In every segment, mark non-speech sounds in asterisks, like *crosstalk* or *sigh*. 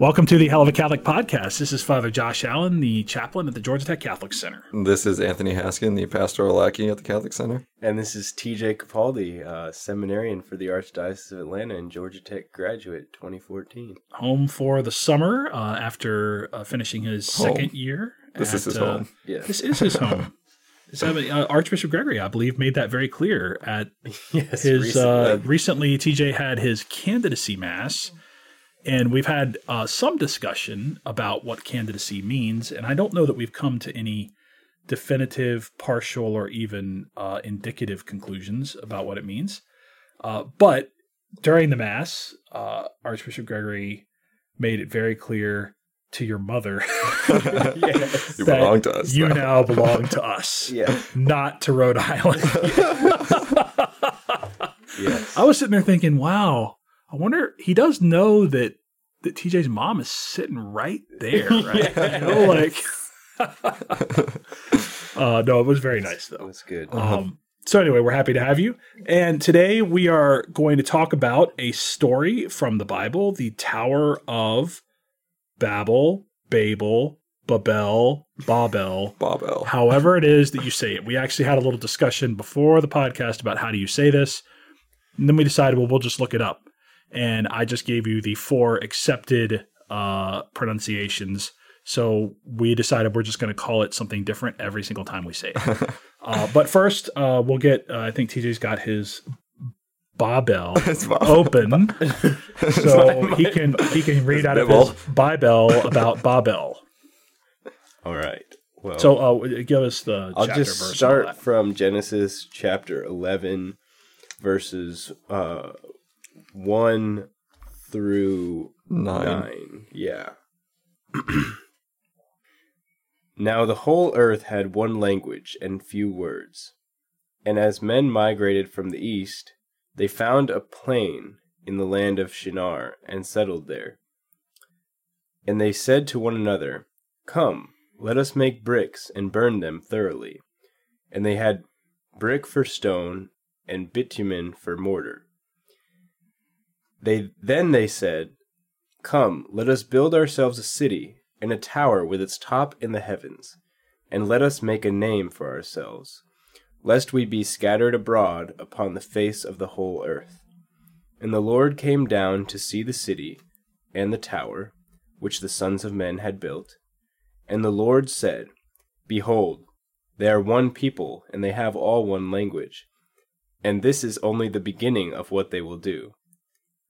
Welcome to the Hell of a Catholic podcast. This is Father Josh Allen, the chaplain at the Georgia Tech Catholic Center. This is Anthony Haskin, the pastoral lackey at the Catholic Center. And this is TJ Capaldi, uh, seminarian for the Archdiocese of Atlanta and Georgia Tech graduate 2014. Home for the summer uh, after uh, finishing his Home. second year. This is his uh, home. Yes. This is his home. Uh, Archbishop Gregory, I believe, made that very clear at *laughs* yes. his recently. uh, recently TJ had his candidacy mass and we've had uh, some discussion about what candidacy means and I don't know that we've come to any definitive partial or even uh, indicative conclusions about what it means uh, but during the mass uh, Archbishop Gregory made it very clear to your mother yes. *laughs* *laughs* You belong to us. you now. now belong to us Yeah. not to Rhode Island *laughs* Yes. I was sitting there thinking, wow, I wonder he does know that that TJ's mom is sitting right there, *laughs* right? You know, like *laughs* uh no, it was very nice though. That's good. Um so anyway, we're happy to have you. And today we are going to talk about a story from the Bible, the Tower of Babel, Babel, Babel, Babel, Bob L. however it is that you say it. We actually had a little discussion before the podcast about how do you say this. And then we decided, well, we'll just look it up. And I just gave you the four accepted uh, pronunciations. So we decided we're just going to call it something different every single time we say it. *laughs* uh, but first, uh, we'll get, uh, I think TJ's got his Babel *laughs* It's Bob. open. *laughs* so he can he can read out of his Bible about Babel. All right. Well, So uh, give us the I'll chapter just verse. start from Genesis chapter 11, verses 1 through Nine. Nine. Yeah. *clears throat* now the whole earth had one language and few words. And as men migrated from the east, they found a plain in the land of Shinar and settled there. And they said to one another, Come, let us make bricks and burn them thoroughly. And they had brick for stone and bitumen for mortar. They then they said, Come, let us build ourselves a city, and a tower with its top in the heavens, and let us make a name for ourselves, lest we be scattered abroad upon the face of the whole earth. And the Lord came down to see the city and the tower, which the sons of men had built. And the Lord said, Behold, they are one people, and they have all one language. And this is only the beginning of what they will do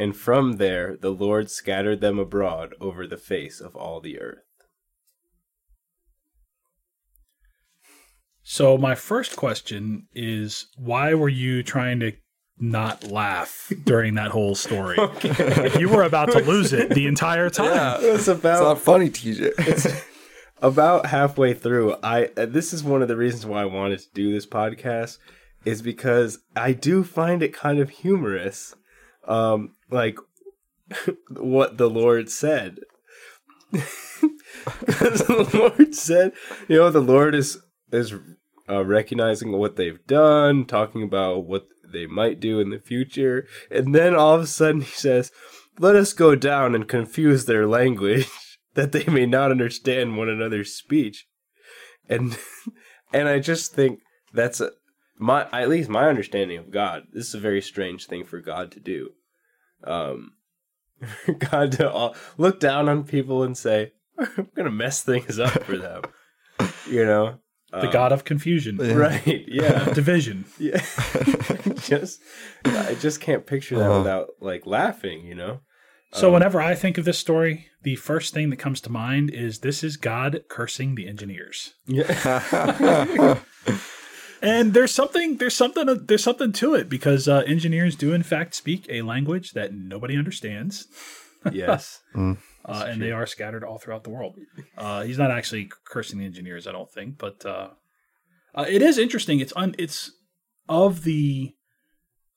And from there the Lord scattered them abroad over the face of all the earth. So my first question is, why were you trying to not laugh during that whole story? *laughs* you were about to lose it the entire time. Yeah. It's It's about not funny, TJ. about halfway through. I uh, this is one of the reasons why I wanted to do this podcast is because I do find it kind of humorous, um, like what the Lord said. *laughs* Because the Lord said, you know, the Lord is is uh, recognizing what they've done, talking about what they might do in the future, and then all of a sudden he says, "Let us go down and confuse their language, *laughs* that they may not understand one another's speech." And *laughs* and I just think that's a, my at least my understanding of God. This is a very strange thing for God to do. Um, *laughs* God to all, look down on people and say, "I'm gonna mess things up for them," *laughs* you know. The Um, god of confusion, right? *laughs* Yeah, division. yeah. just I just can't picture that Uh-huh. without like laughing. You know. So Um, whenever I think of this story, the first thing that comes to mind is this is God cursing the engineers. Yeah. And there's something there's something there's something to it because uh, engineers do in fact speak a language that nobody understands. *laughs* yes. uh, and they are scattered all throughout the world. Uh, he's not actually cursing the engineers, I don't think, but uh, uh, it is interesting. It's un- it's of the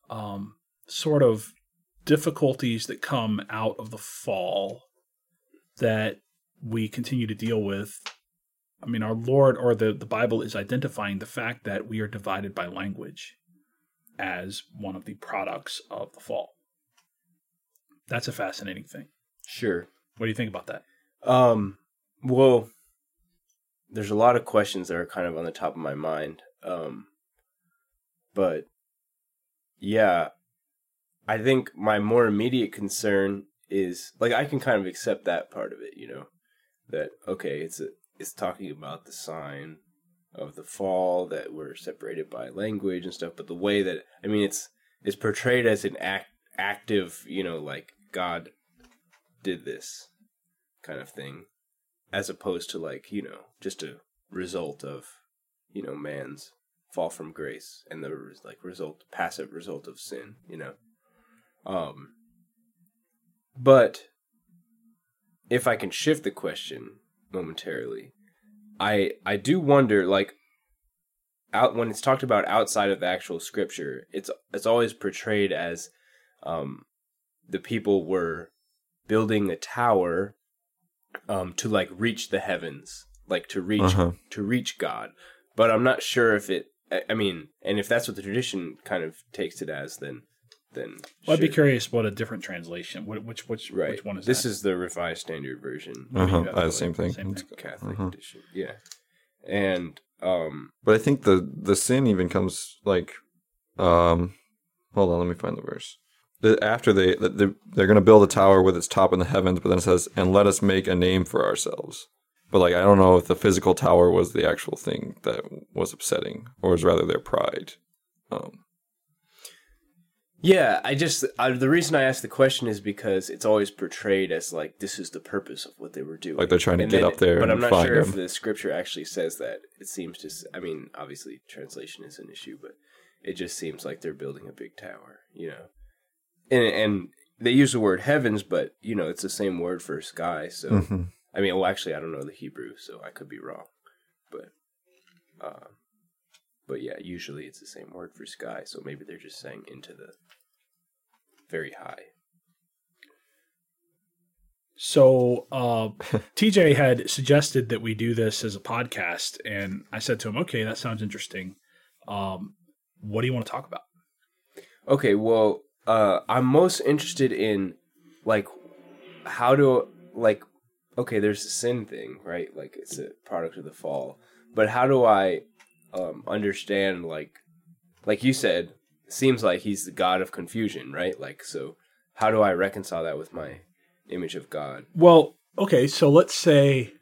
um, sort of difficulties that come out of the fall that we continue to deal with. I mean, our Lord or the, the Bible is identifying the fact that we are divided by language as one of the products of the fall. That's a fascinating thing. Sure. What do you think about that? Um, well, there's a lot of questions that are kind of on the top of my mind. Um, but yeah, I think my more immediate concern is like I can kind of accept that part of it, you know, that okay, it's a, it's talking about the sign of the fall that we're separated by language and stuff, but the way that I mean it's it's portrayed as an act active, you know, like God did this kind of thing as opposed to like you know just a result of you know man's fall from grace and the like result passive result of sin you know? Um but if i can shift the question momentarily i i do wonder like out when it's talked about outside of the actual scripture it's it's always portrayed as um the people were building a tower um to like reach the heavens like to reach Uh-huh. to reach god but i'm not sure if it I- i mean and if that's what the tradition kind of takes it as then then Well, I'd be curious what a different translation. What, which which right which one is this that? is the revised standard version Uh-huh. you have the same thing. same thing. catholic Uh-huh. edition yeah and um But I think the the sin even comes like, um, hold on, let me find the verse. The, after they they're, they're going to build a tower with its top in the heavens, but then it says, "And let us make a name for ourselves." But like, I don't know if the physical tower was the actual thing that was upsetting, or was rather their pride. Um, Yeah, I just I, the reason I asked the question is because it's always portrayed as like this is the purpose of what they were doing. Like they're trying to And get then- up there But and I'm not sure if the scripture actually says that. It seems to. I mean, obviously translation is an issue, but it just seems like they're building a big tower. You know, and and they use the word heavens, but you know it's the same word for sky. So mhm. I mean, well, actually, I don't know the Hebrew, so I could be wrong, but. Uh, but yeah, usually it's the same word for sky, so maybe they're just saying into the very high. So uh, *laughs* TJ had suggested that we do this as a podcast, and I said to him, "Okay, that sounds interesting. Um, what do you want to talk about?" Okay, well, uh, I'm most interested in like how to like okay, there's a sin thing, right? Like it's a product of the fall, but how do I um, understand like like you said, seems like he's the god of confusion, right? Like so, how do I reconcile that with my image of God? Well, okay, so let's say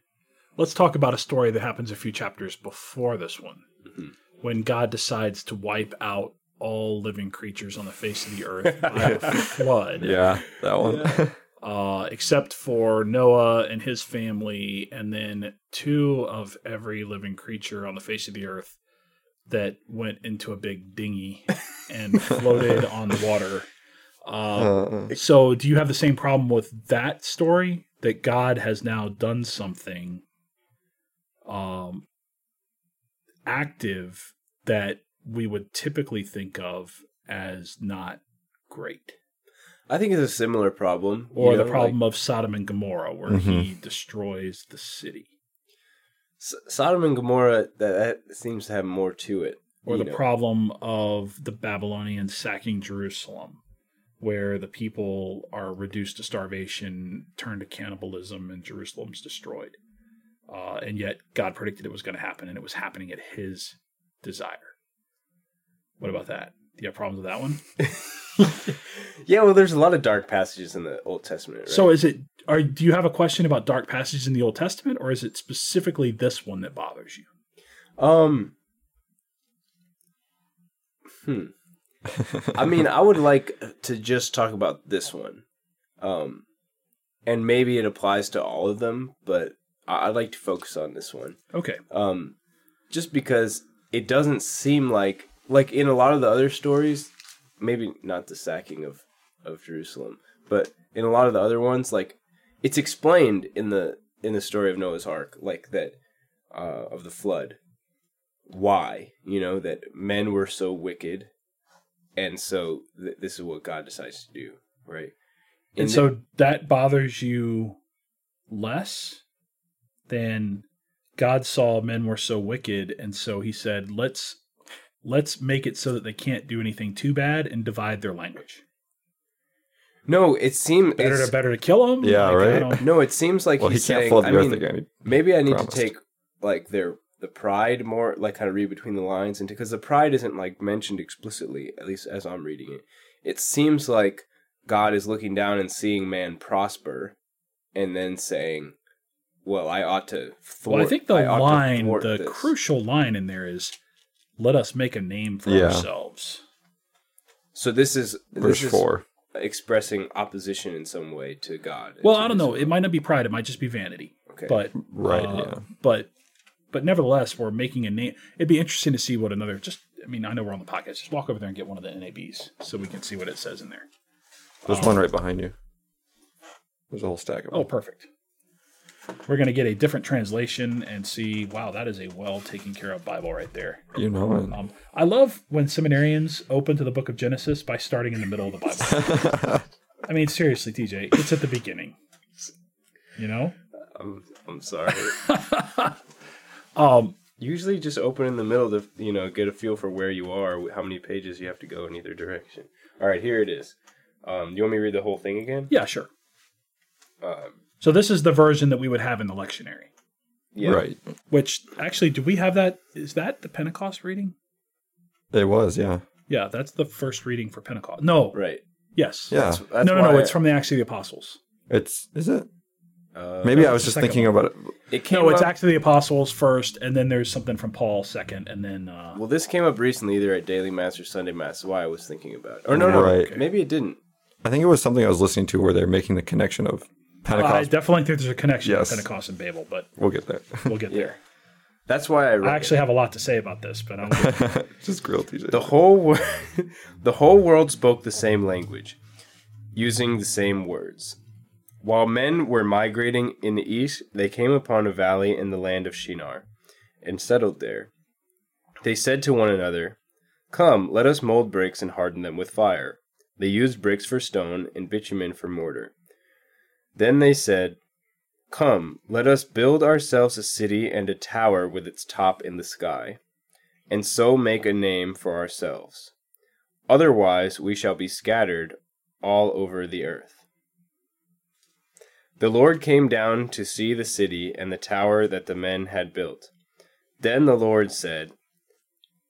let's talk about a story that happens a few chapters before this one, Mhm. when God decides to wipe out all living creatures on the face of the earth *laughs* by a flood. yeah, that one. uh, except for Noah and his family, and then two of every living creature on the face of the earth that went into a big dinghy and floated on the water. Uh, Uh, so, do you have the same problem with that story that God has now done something um, active that we would typically think of as not great? I think it's a similar problem, you or know, the like- problem of Sodom and Gomorrah, where he destroys the city, S- Sodom and Gomorrah that, that seems to have more to it. or the know. problem of the Babylonians sacking Jerusalem, where the people are reduced to starvation, turned to cannibalism, and Jerusalem's destroyed. Uh, and yet, God predicted it was going to happen, and it was happening at His desire. What about that? Do you have problems with that one? *laughs* yeah, well, there's a lot of dark passages in the Old Testament. Right? So, is it? Are do you have a question about dark passages in the Old Testament, or is it specifically this one that bothers you? Um. Hmm. I mean, I would like to just talk about this one, um, and maybe it applies to all of them, but I- I'd like to focus on this one, Okay. um, just because it doesn't seem like like in a lot of the other stories, maybe not the sacking of of Jerusalem, but in a lot of the other ones, like it's explained in the in the story of Noah's Ark, like that uh, of the flood. Why you know that men were so wicked, and so th- this is what God decides to do, right? And the- so that bothers you less than God saw men were so wicked, and so He said, "Let's let's make it so that they can't do anything too bad and divide their language. no, it seems Better it's- to better to kill them. Yeah, right. no, it seems like well, he he's can't saying. the I earth mean, again. maybe I need promised. to take like their the pride more, like kind of read between the lines, into because the pride isn't like mentioned explicitly, at least as I'm reading it. It seems like God is looking down and seeing man prosper, and then saying, "Well, I ought to." Thwart, Well, I think the ought to line, the this." crucial line in there is, "Let us make a name for Yeah. ourselves." So this is Verse this is four. expressing opposition in some way to God. Well, to I don't know. will. It might not be pride; it might just be vanity. Okay. But Right, uh, yeah. But but nevertheless, we're making a name. It'd be interesting to see what another. Just I mean, I know we're on the podcast. Just walk over there and get one of the NABs so we can see what it says in there. There's one right behind you. There's a whole stack of them. Oh, perfect. We're going to get a different translation and see. Wow, that is a well taken care of Bible right there. you know it. Um, I love when seminarians open to the Book of Genesis by starting in the middle of the Bible. *laughs* I mean, seriously, TJ, it's at the beginning. You know. I'm I'm sorry. *laughs* Um, Usually, just open in the middle to you know get a feel for where you are, how many pages you have to go in either direction. All right, here it is. Um, you want me to read the whole thing again? yeah, sure. Um, So this is the version that we would have in the lectionary. yeah. Right. Which actually, do we have that? Is that the Pentecost reading? It was, yeah. Yeah, that's the first reading for Pentecost. No, Right. yes, Yeah. That's, that's no, no, no. It's from the Acts of the Apostles. It's is it? uh, Maybe I was just second thinking about it. it came No, it's up, Acts of the Apostles first, and then there's something from Paul second, and then uh, Well, this came up recently, either at daily mass or Sunday mass. Why I was thinking about it. Or no, no, Right. maybe it didn't. I think it was something I was listening to where they're making the connection of I definitely think there's a connection Yes. to Pentecost and Babel, but we'll get there. we'll get *laughs* Yeah. there. That's why I I actually have a lot to say about this, but I'm gonna, *laughs* just grill TJ. The whole wor- *laughs* the whole world spoke the same language, using the same words. While men were migrating in the east, they came upon a valley in the land of Shinar, and settled there. They said to one another, "Come, let us mold bricks and harden them with fire." They used bricks for stone and bitumen for mortar. Then they said, Come, let us build ourselves a city and a tower with its top in the sky and so make a name for ourselves. Otherwise, we shall be scattered all over the earth. The Lord came down to see the city and the tower that the men had built. Then the Lord said,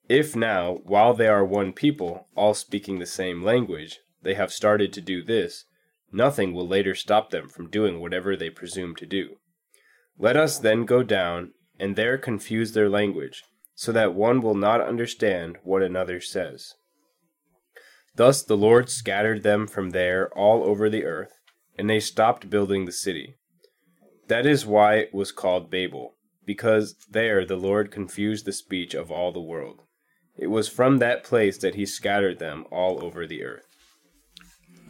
If now, while they are one people, all speaking the same language, they have started to do this, nothing will later stop them from doing whatever they presume to do. Let us then go down and there confuse their language so that one will not understand what another says. Thus the Lord scattered them from there all over the earth, and they stopped building the city. That is why it was called Babel, because there the Lord confused the speech of all the world. It was from that place that he scattered them all over the earth.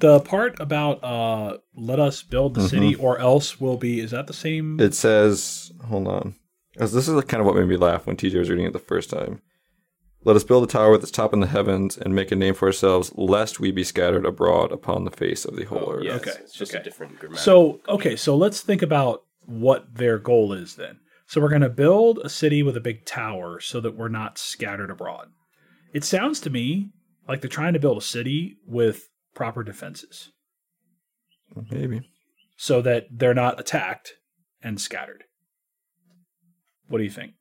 The part about uh, let us build the city, or else will be. Is that the same? It says, hold on. Because this is kind of what made me laugh when TJ was reading it the first time. Let us build a tower with its top in the heavens and make a name for ourselves, lest we be scattered abroad upon the face of the whole earth. Yes, Okay, it's just okay. a different grammatical. So, okay, so let's think about what their goal is then. So, we're going to build a city with a big tower so that we're not scattered abroad. It sounds to me like they're trying to build a city with proper defenses Maybe. so that they're not attacked and scattered. What do you think?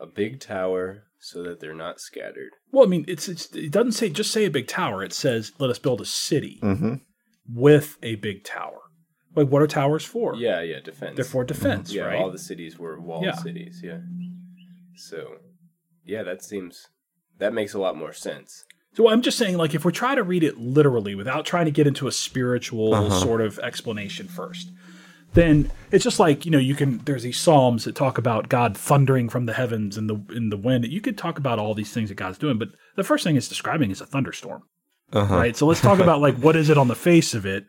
a big tower so that they're not scattered. Well, I mean, it's, it's it doesn't say just say a big tower. It says let us build a city Mm-hmm. with a big tower. Like, what are towers for? Yeah, yeah, defense. they're for defense, yeah, right? all the cities were walled Yeah. cities. Yeah. So, yeah, that seems that makes a lot more sense. So I'm just saying, like, if we try to read it literally without trying to get into a spiritual Uh-huh. sort of explanation first, then it's just like you know you can. There's these psalms that talk about God thundering from the heavens and the in the wind. You could talk about all these things that God's doing, but the first thing it's describing is a thunderstorm, Uh-huh. right? So let's talk *laughs* about like what is it on the face of it,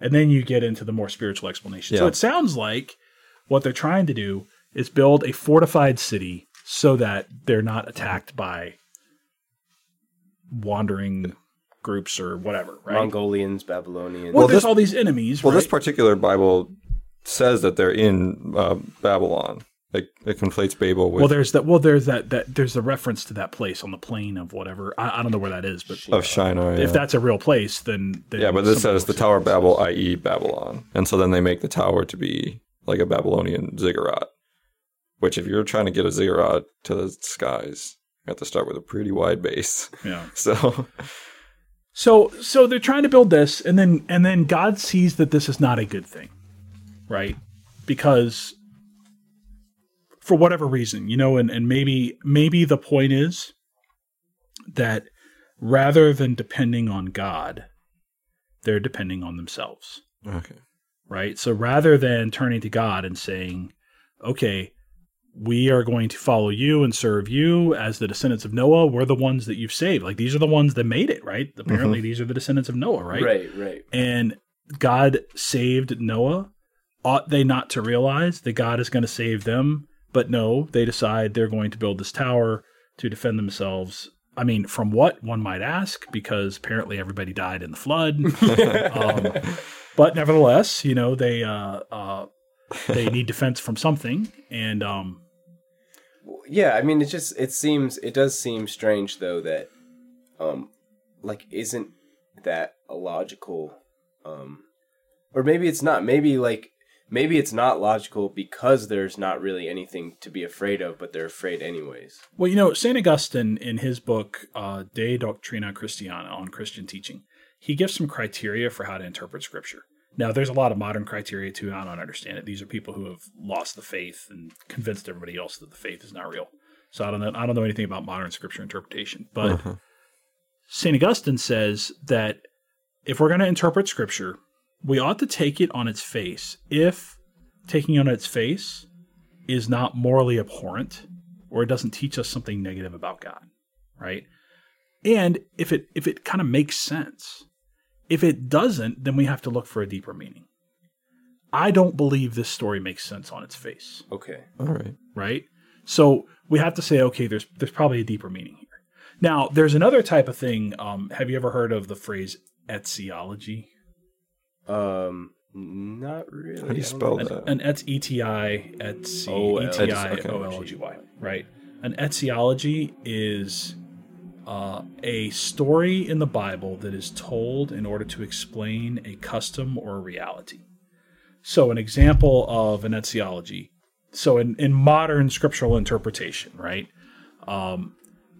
and then you get into the more spiritual explanation. So it sounds like what they're trying to do is build a fortified city so that they're not attacked by wandering groups or whatever, right? Mongolians, Babylonians. well, Well, there's this- all these enemies, Well, right? this particular Bible says that they're in uh, Babylon. It, it conflates Babel with well, there's that. Well, there's that. That there's a reference to that place on the plain of whatever. I, I don't know where that is, but of Shinar. if yeah. that's a real place, then, then yeah, but this says the Tower of Babel, i.e., Babylon, and so then they make the tower to be like a Babylonian ziggurat. Which, if you're trying to get a ziggurat to the skies, you have to start with a pretty wide base. Yeah. *laughs* So, So so they're trying to build this, and then and then God sees that this is not a good thing, right? Because for whatever reason, you know, and, and maybe maybe the point is that rather than depending on God, they're depending on themselves. okay, right? So rather than turning to God and saying, okay, we are going to follow you and serve you as the descendants of Noah, we're the ones that you've saved. Like these are the ones that made it, right? Apparently, these are the descendants of Noah, right? right, right. And God saved Noah. Ought they not to realize that God is going to save them? But no, they decide they're going to build this tower to defend themselves. I mean, from what one might ask, because apparently everybody died in the flood. *laughs* um, but nevertheless, you know they uh, uh, they need defense from something, and um, Yeah, I mean, it just it seems it does seem strange though that, um, like isn't that a logical, um, or maybe it's not. Maybe like maybe it's not logical because there's not really anything to be afraid of, but they're afraid anyways. Well, you know, St. Augustine, in his book, uh, De Doctrina Christiana, on Christian teaching, he gives some criteria for how to interpret Scripture. Now, there's a lot of modern criteria too. I don't understand it. These are people who have lost the faith and convinced everybody else that the faith is not real. So I don't know. I don't know anything about modern Scripture interpretation. But uh-huh. St. Augustine says that if we're going to interpret Scripture, we ought to take it on its face. If taking it on its face is not morally abhorrent or it doesn't teach us something negative about God, right? And if it if it kind of makes sense. If it doesn't, then we have to look for a deeper meaning. I don't believe this story makes sense on its face, Okay. all right. right? So we have to say, okay, there's there's probably a deeper meaning here. Now, there's another type of thing. Um, have you ever heard of the phrase etiology? Um, not really. How do you spell know. that? An et e t i et c O L- e t i okay. o l o g y right? An etiology is uh, a story in the Bible that is told in order to explain a custom or a reality. So, an example of an etiology. So, in, in modern scriptural interpretation, right, um,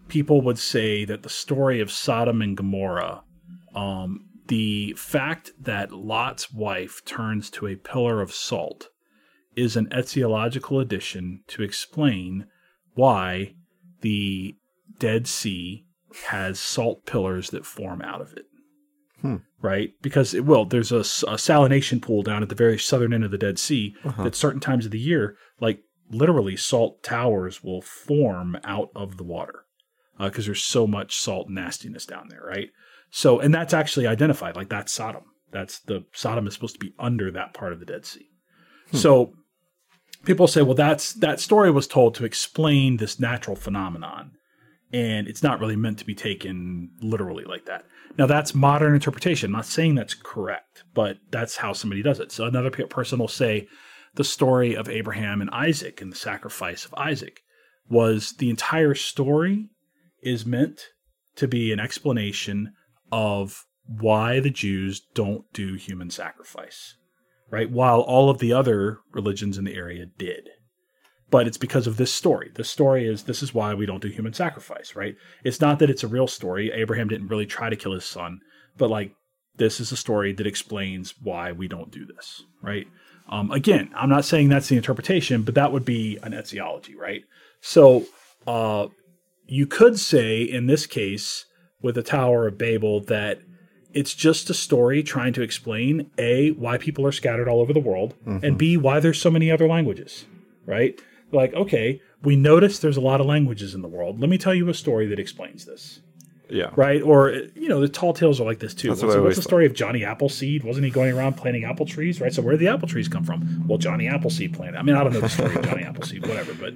people would say that the story of Sodom and Gomorrah, um, the fact that Lot's wife turns to a pillar of salt, is an etiological addition to explain why the Dead Sea has salt pillars that form out of it. Hmm. Right? Because it will. There's a salination pool down at the very southern end of the Dead Sea uh-huh. that certain times of the year, like literally salt towers will form out of the water uh, because there's so much salt nastiness down there, right? So, and that's actually identified. Like that's Sodom. That's the Sodom is supposed to be under that part of the Dead Sea. Hmm. So people say, well, that's that story was told to explain this natural phenomenon, and it's not really meant to be taken literally like that. Now, that's modern interpretation. I'm not saying that's correct, but that's how somebody does it. So another person will say the story of Abraham and Isaac and the sacrifice of Isaac was the entire story is meant to be an explanation of why the Jews don't do human sacrifice right? While all of the other religions in the area did. But it's because of this story. The story is this is why we don't do human sacrifice, right? It's not that it's a real story. Abraham didn't really try to kill his son, but like this is a story that explains why we don't do this, right? Um, again, I'm not saying that's the interpretation, but that would be an etiology, right? So uh, you could say in this case with the Tower of Babel that it's just a story trying to explain a why people are scattered all over the world and b why there's so many other languages right like okay we notice there's a lot of languages in the world let me tell you a story that explains this Yeah. right? Or you know, the tall tales are like this too. That's what's what's the story of Johnny Appleseed? Wasn't he going around planting apple trees? Right. So where did the apple trees come from? Well, Johnny Appleseed planted. I mean, I don't know the story of Johnny *laughs* Appleseed, whatever. But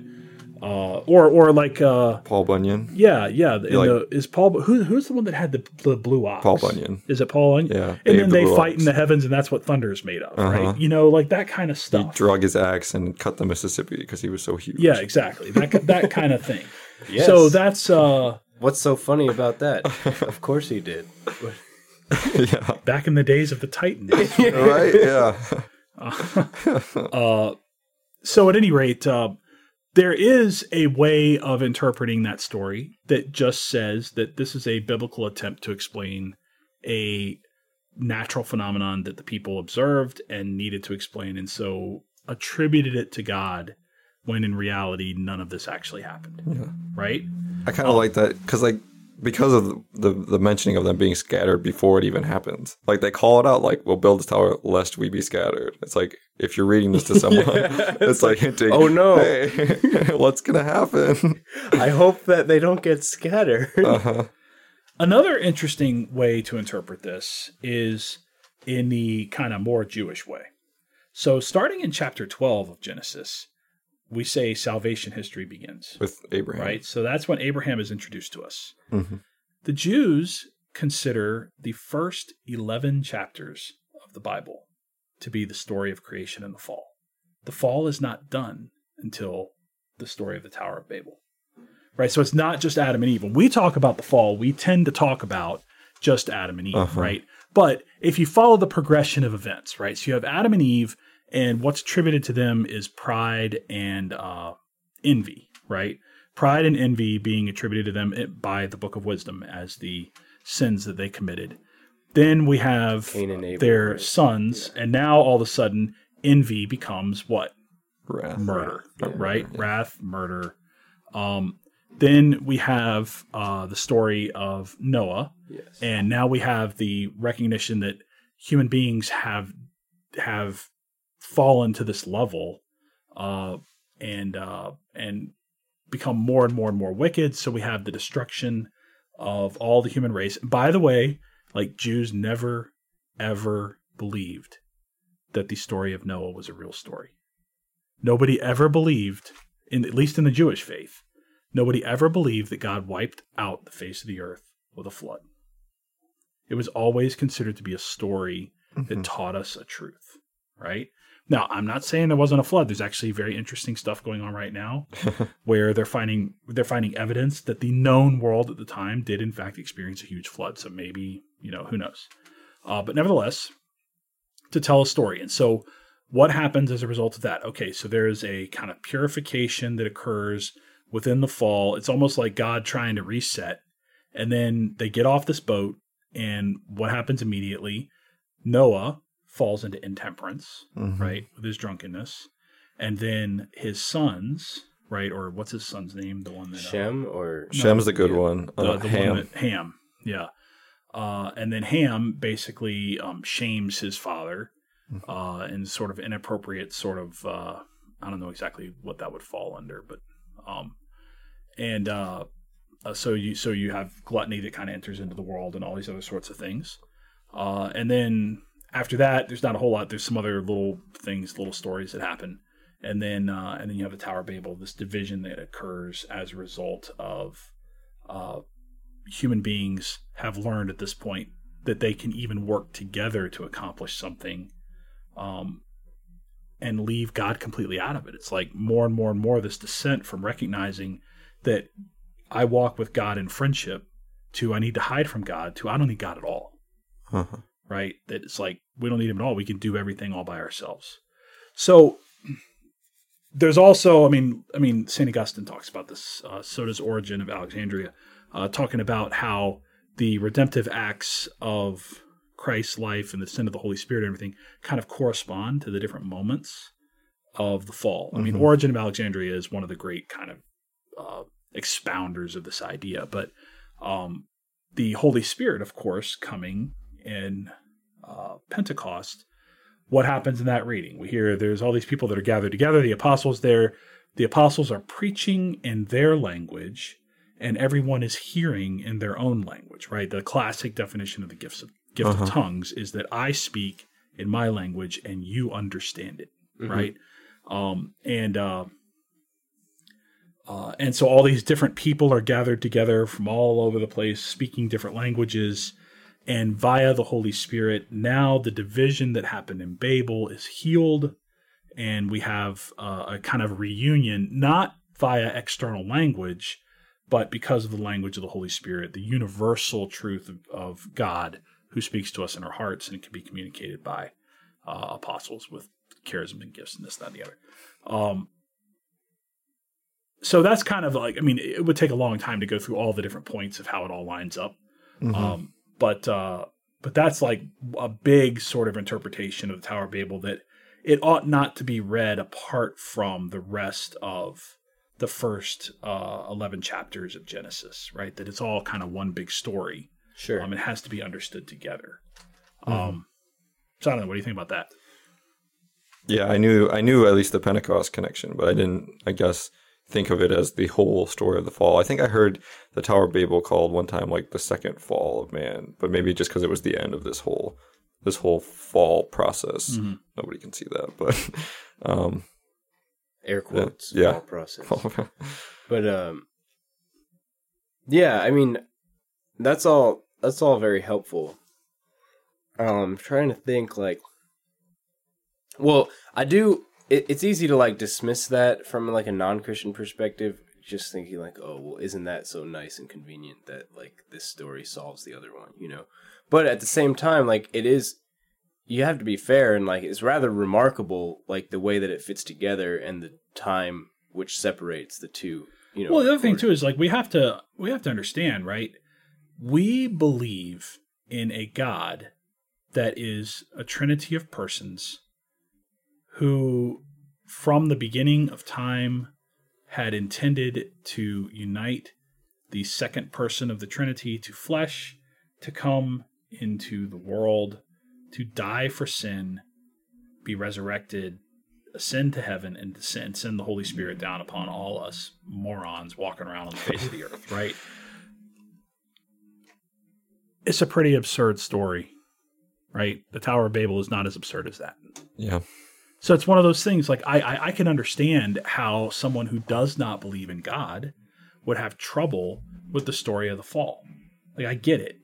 uh, or or like uh, Paul Bunyan. yeah, yeah. in like- the, is Paul? Who, who's the one that had the, the blue ox? Paul Bunyan. Is it Paul Bunyan? Yeah, And then the they fight Ox. in the heavens, and that's what thunder is made of, Uh-huh. right? You know, like that kind of stuff. He stuff. drug his axe and cut the Mississippi because he was so huge. yeah, exactly. That that kind of thing. *laughs* Yes. So that's uh, What's so funny about that? of course he did. *laughs* yeah. back in the days of the Titans. *laughs* right? Yeah. Uh, so at any rate, uh, there is a way of interpreting that story that just says that this is a biblical attempt to explain a natural phenomenon that the people observed and needed to explain, and so attributed it to God when in reality none of this actually happened. Right? I kind of like that because, like, because of the, the the mentioning of them being scattered before it even happens, like they call it out, like we'll build this tower lest we be scattered. It's like if you're reading this to *laughs* someone, *laughs* it's like hinting, *laughs* Oh, no. hey, what's gonna happen? I hope that they don't get scattered. Uh-huh. Another interesting way to interpret this is in the kind of more Jewish way. So, starting in chapter 12 of Genesis, we say salvation history begins, With Abraham, right? So, that's when Abraham is introduced to us. Mhm. The Jews consider the first 11 chapters of the Bible to be the story of creation and the fall. The fall is not done until the story of the Tower of Babel. Right? So it's not just Adam and Eve. When we talk about the fall, we tend to talk about just Adam and Eve, Uh-huh. right? But if you follow the progression of events, right? So you have Adam and Eve, and what's attributed to them is pride and uh, envy, right? Pride and envy being attributed to them by the Book of Wisdom as the sins that they committed. Then we have Cain and Abel, their right? sons, and now all of a sudden, envy becomes what? Wrath. Murder, Yeah, right? yeah. Wrath, murder. Um, then we have uh, the story of Noah, yes. and now we have the recognition that human beings have have fallen to this level uh, and uh, and become more and more and more wicked. So we have the destruction of all the human race. By the way, like Jews never ever believed that the story of Noah was a real story. Nobody ever believed, in at least in the Jewish faith, nobody ever believed that God wiped out the face of the earth with a flood. It was always considered to be a story that Mhm. taught us a truth, right? Now, I'm not saying there wasn't a flood. There's actually very interesting stuff going on right now *laughs* where they're finding they're finding evidence that the known world at the time did in fact experience a huge flood. So maybe, you know, who knows. Uh, but nevertheless, to tell a story. And so what happens as a result of that? Okay, so there's a kind of purification that occurs within the fall. It's almost like God trying to reset. And then they get off this boat, and what happens immediately? Noah falls into intemperance, Mhm. right, with his drunkenness. And then his sons, right, or what's his son's name? The one that. uh, Shem or Shem's the good yeah. one. the, Uh, the Ham. one that Ham, yeah. Uh, and then Ham basically um, shames his father Mm-hmm. uh, in sort of inappropriate sort of uh, I don't know exactly what that would fall under, but um, and uh, uh, so you so you have gluttony that kind of enters into the world and all these other sorts of things, uh, and then after that, there's not a whole lot. There's some other little things, little stories that happen, and then uh, and then you have the Tower of Babel, this division that occurs as a result of uh, human beings have learned at this point that they can even work together to accomplish something um, and leave God completely out of it. It's like more and more and more this descent from recognizing that I walk with God in friendship to I need to hide from God to I don't need God at all. Uh-huh. Right? That it's like we don't need him at all. We can do everything all by ourselves. So there's also, I mean, I mean, Saint Augustine talks about this. Uh, so does Origen of Alexandria, uh, talking about how the redemptive acts of Christ's life and the sin of the Holy Spirit and everything kind of correspond to the different moments of the fall. I mean, Mhm. Origen of Alexandria is one of the great kind of uh, expounders of this idea, but um, the Holy Spirit, of course, coming in uh, Pentecost. What happens in that reading? We hear there's all these people that are gathered together. The apostles there, the apostles are preaching in their language, and everyone is hearing in their own language, right? The classic definition of the gifts of gift Uh-huh. of tongues is that I speak in my language and you understand it, Mhm. right? Um, and uh, uh, and so all these different people are gathered together from all over the place, speaking different languages, and via the Holy Spirit, now the division that happened in Babel is healed, and we have uh, a kind of reunion, not via external language, but because of the language of the Holy Spirit, the universal truth of, of God who speaks to us in our hearts and can be communicated by uh, apostles with charism and gifts and this, that, and the other. Um, so that's kind of like, I mean, it would take a long time to go through all the different points of how it all lines up. Mhm. Um, but uh, but that's like a big sort of interpretation of the Tower of Babel that it ought not to be read apart from the rest of the first uh, 11 chapters of Genesis, right? That it's all kind of one big story. Sure. Um, it has to be understood together. Um, so I don't know. What do you think about that? Yeah, I knew I knew at least the Pentecost connection, but I didn't, I guess, think of it as the whole story of the fall. I think I heard the Tower of Babel called one time like the second fall of man, but maybe just because it was the end of this whole this whole fall process. Mm-hmm. Nobody can see that, but *laughs* um, Air quotes. Yeah. fall process. *laughs* But um Yeah, I mean that's all that's all very helpful. Um I'm trying to think like well, I do it, it's easy to like dismiss that from like a non-Christian perspective just thinking like, "Oh, well isn't that so nice and convenient that like this story solves the other one, you know?" But at the same time like it is you have to be fair and like it's rather remarkable like the way that it fits together and the time which separates the two you know Well, the other thing too is like we have to we have to understand, right? We believe in a God that is a trinity of persons who from the beginning of time had intended to unite the second person of the trinity to flesh to come into the world to die for sin be resurrected ascend to heaven and descend, send the Holy Spirit down upon all us morons walking around on the face of the earth, right? It's a pretty absurd story, right? The Tower of Babel is not as absurd as that. yeah, So it's one of those things like I, I, I can understand how someone who does not believe in God would have trouble with the story of the fall. Like I get it.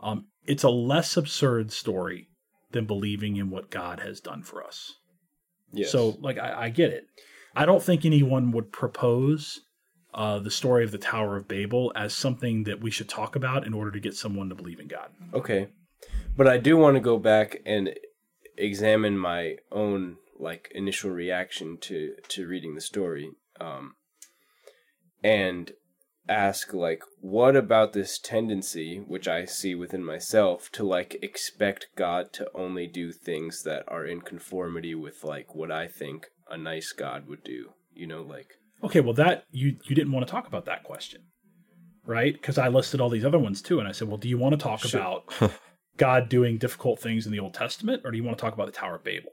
Um, it's a less absurd story than believing in what God has done for us. Yes. So, like, I, I get it. I don't think anyone would propose uh, the story of the Tower of Babel as something that we should talk about in order to get someone to believe in God. Okay. But I do want to go back and examine my own like initial reaction to to reading the story um and ask like what about this tendency which I see within myself to like expect God to only do things that are in conformity with like what I think a nice God would do. You know like Okay, well, that you you didn't want to talk about that question, right? Because I listed all these other ones too, and I said, well, do you want to talk Sure. about *laughs* God doing difficult things in the Old Testament, or do you want to talk about the Tower of Babel,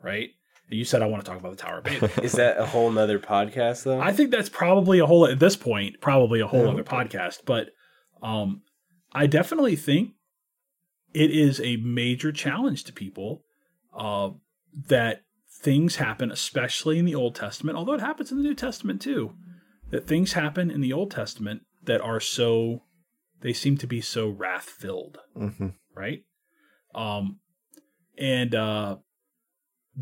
right? You said I want to talk about the Tower of Babel. *laughs* is that a whole nother podcast though? I think that's probably a whole at this point, probably a whole Yeah. other podcast. But um, I definitely think it is a major challenge to people uh, that things happen, especially in the Old Testament, although it happens in the New Testament too. That things happen in the Old Testament that are so they seem to be so wrath filled hmm right? Um, and uh,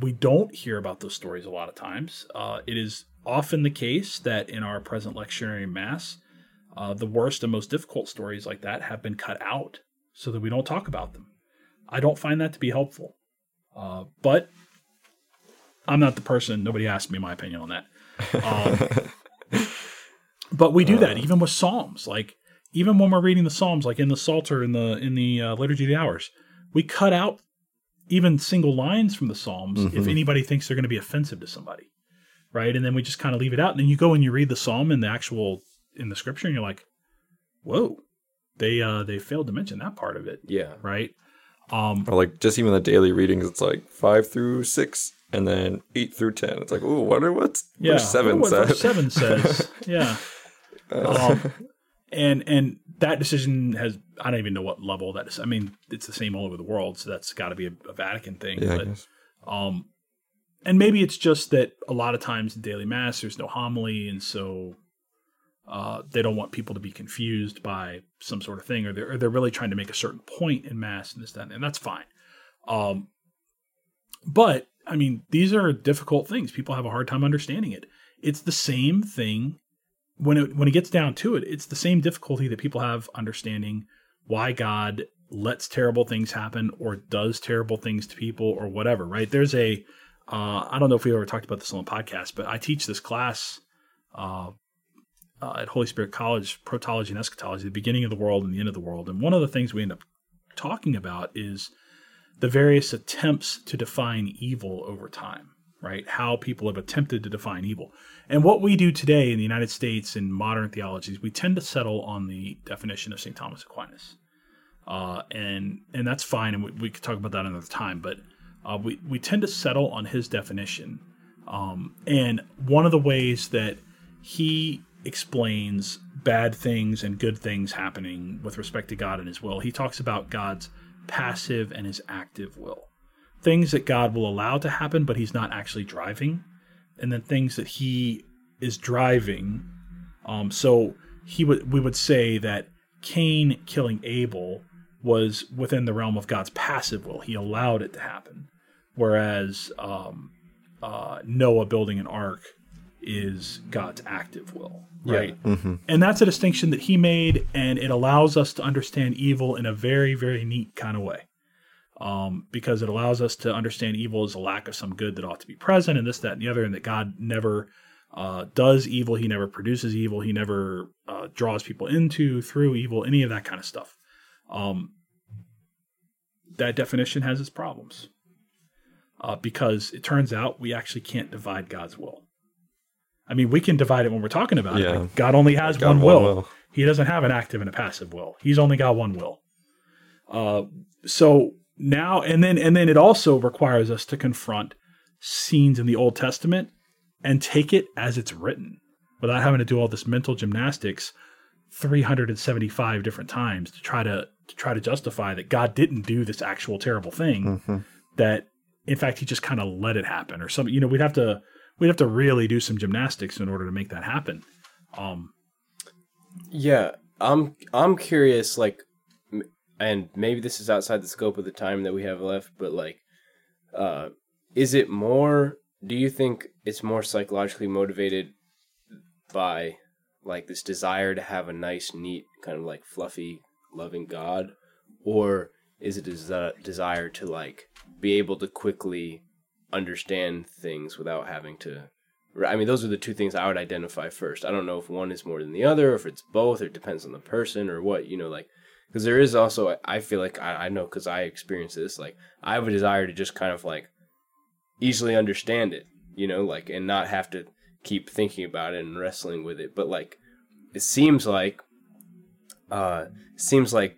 we don't hear about those stories a lot of times. Uh, it is often the case that in our present lectionary mass, uh, the worst and most difficult stories like that have been cut out so that we don't talk about them. I don't find that to be helpful. Uh, but I'm not the person. Nobody asked me my opinion on that. Um, *laughs* but we do that even with Psalms. Like even when we're reading the Psalms, like in the Psalter in the in the uh, Liturgy of the Hours, we cut out even single lines from the Psalms if Mhm. anybody thinks they're going to be offensive to somebody, right? And then we just kind of leave it out. And then you go and you read the Psalm in the actual in the Scripture, and you're like, "Whoa, they uh they failed to mention that part of it, yeah. right?" Um, Or like just even the daily readings, it's like five through six, and then eight through ten. It's like, oh, wonder what yeah, verse seven what says. verse seven says, *laughs* yeah. Uh, Um, and and that decision has I don't even know what level that is. I mean, it's the same all over the world, so that's got to be a, a, Vatican thing. Yeah, but, um, and maybe it's just that a lot of times in daily mass there's no homily, and so uh, they don't want people to be confused by some sort of thing, or they're or they're really trying to make a certain point in mass and this that, and that's fine. Um, but I mean, these are difficult things. People have a hard time understanding it. It's the same thing when it when it gets down to it. It's the same difficulty that people have understanding why God lets terrible things happen or does terrible things to people or whatever. Right? There's a uh, I don't know if we ever talked about this on the podcast, but I teach this class uh, uh, at Holy Spirit College, Protology and Eschatology, the beginning of the world and the end of the world. And one of the things we end up talking about is the various attempts to define evil over time, right? How people have attempted to define evil. And what we do today in the United States in modern theologies, we tend to settle on the definition of St. Thomas Aquinas. Uh, and and that's fine, and we, we could talk about that another time. But uh, we we tend to settle on his definition, um, and one of the ways that he explains bad things and good things happening with respect to God and His will, he talks about God's passive and his active will. Things that God will allow to happen, but he's not actually driving. And then things that he is driving. Um, so he would we would say that Cain killing Abel was within the realm of God's passive will. He allowed it to happen. Whereas um, uh, Noah building an ark is God's active will, right? Yeah. Mm-hmm. And that's a distinction that he made, and it allows us to understand evil in a very, very neat kind of way. Um, because it allows us to understand evil as a lack of some good that ought to be present, and this, that, and the other, and that God never uh, does evil, He never produces evil, He never uh, draws people into, through evil, any of that kind of stuff. Um, that definition has its problems. Uh, because it turns out we actually can't divide God's will. I mean, we can divide it when we're talking about Yeah. it. Like, God only has God, one, one will. will. He doesn't have an active and a passive will. He's only got one will. Uh, so now and then and then it also requires us to confront scenes in the Old Testament and take it as it's written without having to do all this mental gymnastics 375 different times to try to, to try to justify that God didn't do this actual terrible thing Mm-hmm. that in fact he just kind of let it happen or something you know we'd have to we'd have to really do some gymnastics in order to make that happen um Yeah, I'm I'm curious like m- and maybe this is outside the scope of the time that we have left, but like uh is it more do you think it's more psychologically motivated by like this desire to have a nice neat kind of like fluffy loving god or is it a desire to like be able to quickly understand things without having to I mean, those are the two things I would identify first. I don't know if one is more than the other, or if it's both, or it depends on the person, or what, you know, like, because there is also, I feel like, I, I know because I experience this, like, I have a desire to just kind of like easily understand it, you know, like, and not have to keep thinking about it and wrestling with it. But, like, it seems like, uh, seems like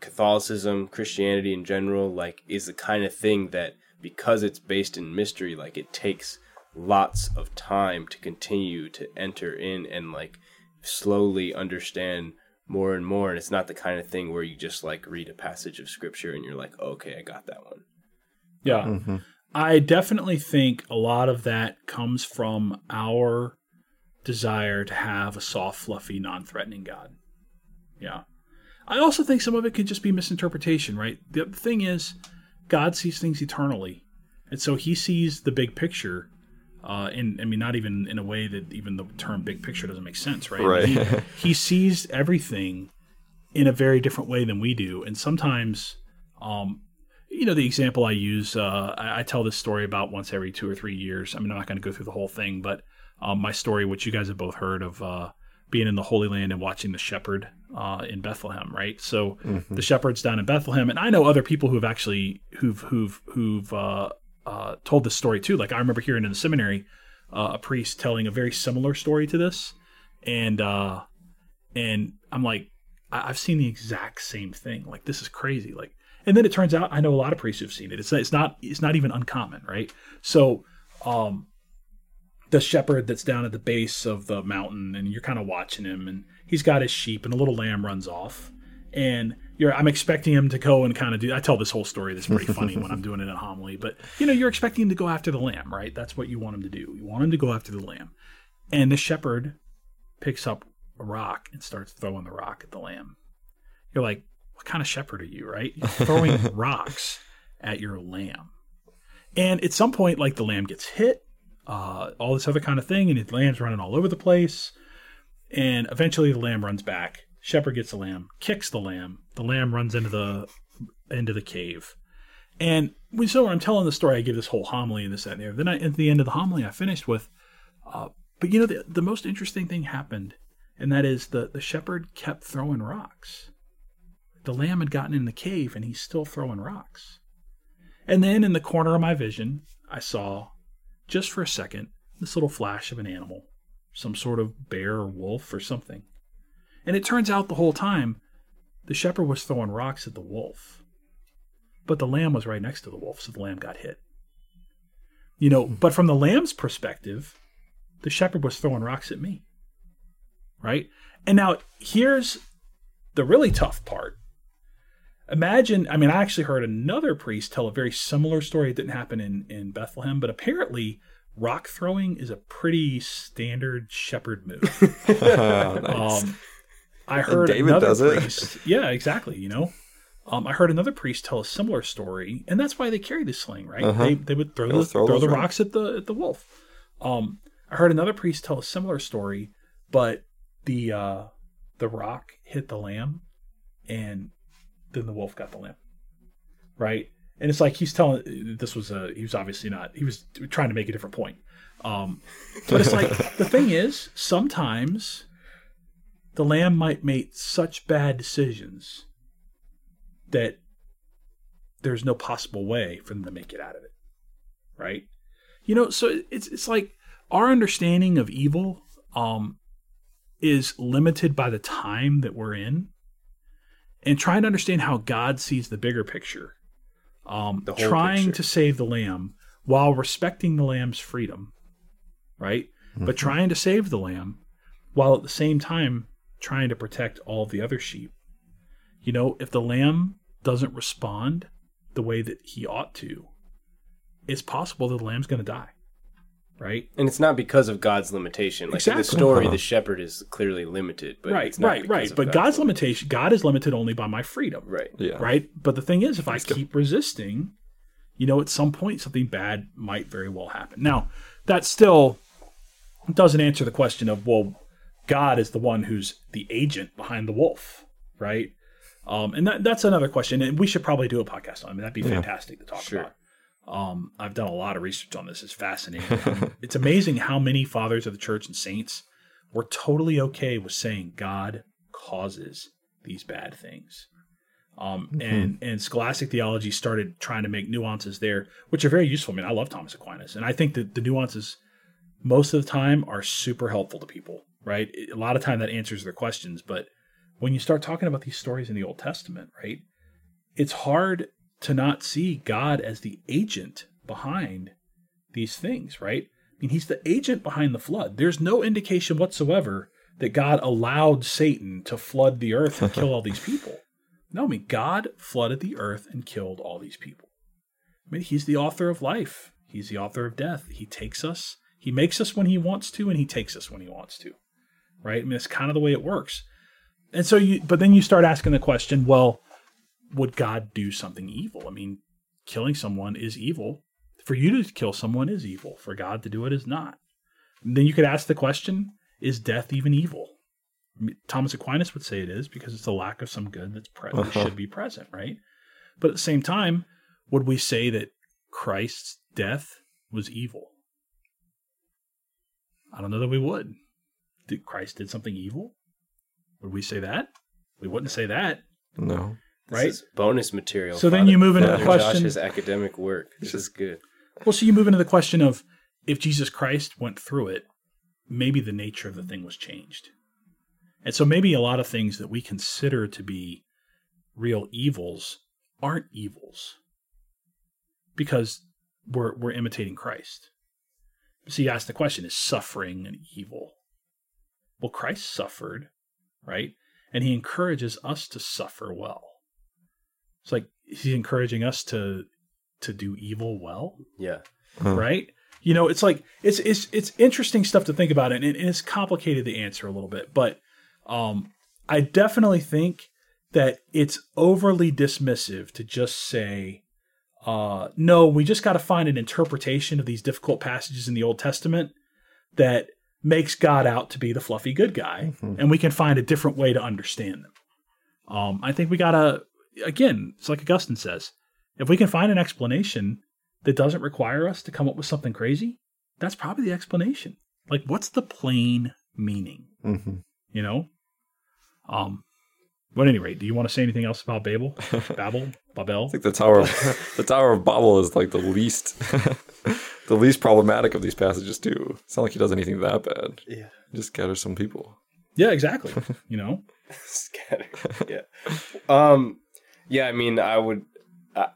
Catholicism, Christianity in general, like, is the kind of thing that because it's based in mystery, like, it takes lots of time to continue to enter in and like slowly understand more and more and it's not the kind of thing where you just like read a passage of scripture and you're like okay i got that one yeah Mm-hmm. I definitely think a lot of that comes from our desire to have a soft, fluffy, non threatening God. Yeah. I also think some of it could just be misinterpretation, right? The thing is, God sees things eternally. And so he sees the big picture. Uh, in, I mean, not even in a way that even the term big picture doesn't make sense, right? Right. He, *laughs* he sees everything in a very different way than we do. And sometimes, um, you know, the example I use, uh, I, I tell this story about once every two or three years. I mean, I'm not going to go through the whole thing, but um, my story, which you guys have both heard of, uh, being in the Holy Land and watching the shepherd uh, in Bethlehem, right? So the shepherds down in Bethlehem, and I know other people who've actually who've who've who've uh, uh, told this story too. Like I remember hearing in the seminary uh, a priest telling a very similar story to this, and uh, and I'm like, I- I've seen the exact same thing. Like this is crazy. Like, and then it turns out I know a lot of priests who've seen it. It's it's not it's not even uncommon, right? So, um, the shepherd that's down at the base of the mountain, and you're kind of watching him, and he's got his sheep, and a little lamb runs off, and you're I'm expecting him to go and kind of do. I tell this whole story that's pretty funny when I'm doing it in homily, but you know you're expecting him to go after the lamb, right? That's what you want him to do. You want him to go after the lamb, and the shepherd picks up a rock and starts throwing the rock at the lamb. You're like, what kind of shepherd are you, right? You're throwing *laughs* rocks at your lamb. And at some point, like the lamb gets hit, uh, all this other kind of thing, and the lamb's running all over the place. And eventually the lamb runs back. Shepherd gets the lamb, kicks the lamb. The lamb runs into the into the cave. And we so when I'm telling the story, I give this whole homily and this, that, and the other. Then I, at the end of the homily, I finished with, uh, but you know, the, the most interesting thing happened, and that is the, the shepherd kept throwing rocks. The lamb had gotten in the cave, and he's still throwing rocks. And then in the corner of my vision, I saw, just for a second, this little flash of an animal, some sort of bear or wolf or something. And it turns out the whole time, the shepherd was throwing rocks at the wolf. But the lamb was right next to the wolf, so the lamb got hit. You know, but from the lamb's perspective, the shepherd was throwing rocks at me. Right? And now here's the really tough part imagine i mean i actually heard another priest tell a very similar story it didn't happen in, in bethlehem but apparently rock throwing is a pretty standard shepherd move *laughs* Nice. um, i heard David another does it. priest yeah exactly you know um, i heard another priest tell a similar story and that's why they carry the sling right Uh-huh. they, they would throw, the, throw throw, the rocks. rocks at the at the wolf um, i heard another priest tell a similar story but the uh, the rock hit the lamb and then the wolf got the lamb right and it's like he's telling this was a he was obviously not he was trying to make a different point um but it's like the thing is sometimes the lamb might make such bad decisions that there's no possible way for them to make it out of it right you know so it's it's like our understanding of evil um is limited by the time that we're in and trying to understand how God sees the bigger picture. Um, The trying picture. to save the lamb while respecting the lamb's freedom, right? But trying to save the lamb while at the same time trying to protect all the other sheep. You know, if the lamb doesn't respond the way that he ought to, it's possible that the lamb's going to die, right? And it's not because of God's limitation. Like in the story, Uh-huh. the shepherd is clearly limited, but right, it's not right, right. of But God's limitation, God is limited only by my freedom. right. yeah. right? But the thing is, if I keep resisting, you know, at some point something bad might very well happen. Now, that still doesn't answer the question of, well, God is the one who's the agent behind the wolf, right? Um, and that, that's another question, and we should probably do a podcast on. it. I mean, that'd be fantastic to talk Sure. about. Um, I've done a lot of research on this. It's fascinating. I *laughs* mean, it's amazing how many fathers of the church and saints were totally okay with saying God causes these bad things. Um, and and scholastic theology started trying to make nuances there, which are very useful. I mean, I love Thomas Aquinas, and I think that the nuances most of the time are super helpful to people. Right, a lot of time that answers their questions, but when you start talking about these stories in the Old Testament, right, it's hard to not see God as the agent behind these things, right? I mean, he's the agent behind the flood. There's no indication whatsoever that God allowed Satan to flood the earth and kill all these *laughs* people. No, I mean, God flooded the earth and killed all these people. I mean, he's the author of life, he's the author of death. He takes us, he makes us when he wants to, and he takes us when he wants to, right? I mean, it's kind of the way it works. And so you, but then you start asking the question, well, would God do something evil? I mean, killing someone is evil. For you to kill someone is evil. For God to do it is not. And then you could ask the question, is death even evil? I mean, Thomas Aquinas would say it is because it's the lack of some good that's pre- that Uh-huh. should be present, right? But at the same time, would we say that Christ's death was evil? I don't know that we would. Did Christ did something evil? Would we say that? We wouldn't say that, No. This right? is bonus material. So then you move into the question- Josh's academic work. This is good. Well, so you move into the question of if Jesus Christ went through it, maybe the nature of the thing was changed. And so maybe a lot of things that we consider to be real evils aren't evils because we're, we're imitating Christ. So you ask the question: Is suffering an evil? Well, Christ suffered, right? And he encourages us to suffer well. It's like he's encouraging us to to do evil well, Yeah. Huh. right? You know, it's like it's it's it's interesting stuff to think about, and, and it's complicated to answer a little bit. But um, I definitely think that it's overly dismissive to just say, uh, "No, we just got to find an interpretation of these difficult passages in the Old Testament that makes God out to be the fluffy good guy, and we can find a different way to understand them." Um, I think we gotta again, it's like Augustine says, if we can find an explanation that doesn't require us to come up with something crazy, that's probably the explanation. Like, what's the plain meaning? hmm You know? Um, but at any rate, do you want to say anything else about Babel? *laughs* Babel? Babel? I think the Tower of *laughs* the Tower of Babel is like the least *laughs* the least problematic of these passages too. It's not like he does anything that bad. Yeah. He just gathers some people. Yeah, exactly. *laughs* You know? *laughs* Scatter. yeah. Um. Yeah. I mean, I would. Uh,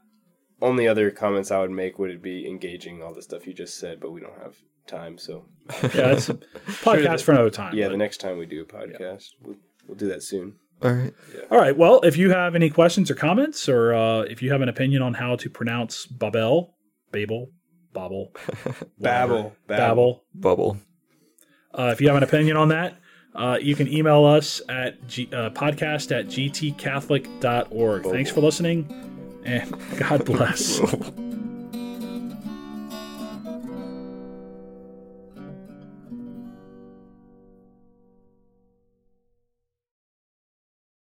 only other comments I would make would be engaging all the stuff you just said, but we don't have time. So *laughs* Yeah, it's a podcast for another time. yeah, but- the next time we do a podcast, we'll, we'll do that soon. All right. All right. Well, if you have any questions or comments, or uh, if you have an opinion on how to pronounce Babel, Babel, Babel, Babel. Babel, Bubble. uh, if you have an opinion on that, uh, you can email us at G, uh, podcast at gtcatholic.org. Thanks for listening, and *laughs* God bless. *laughs*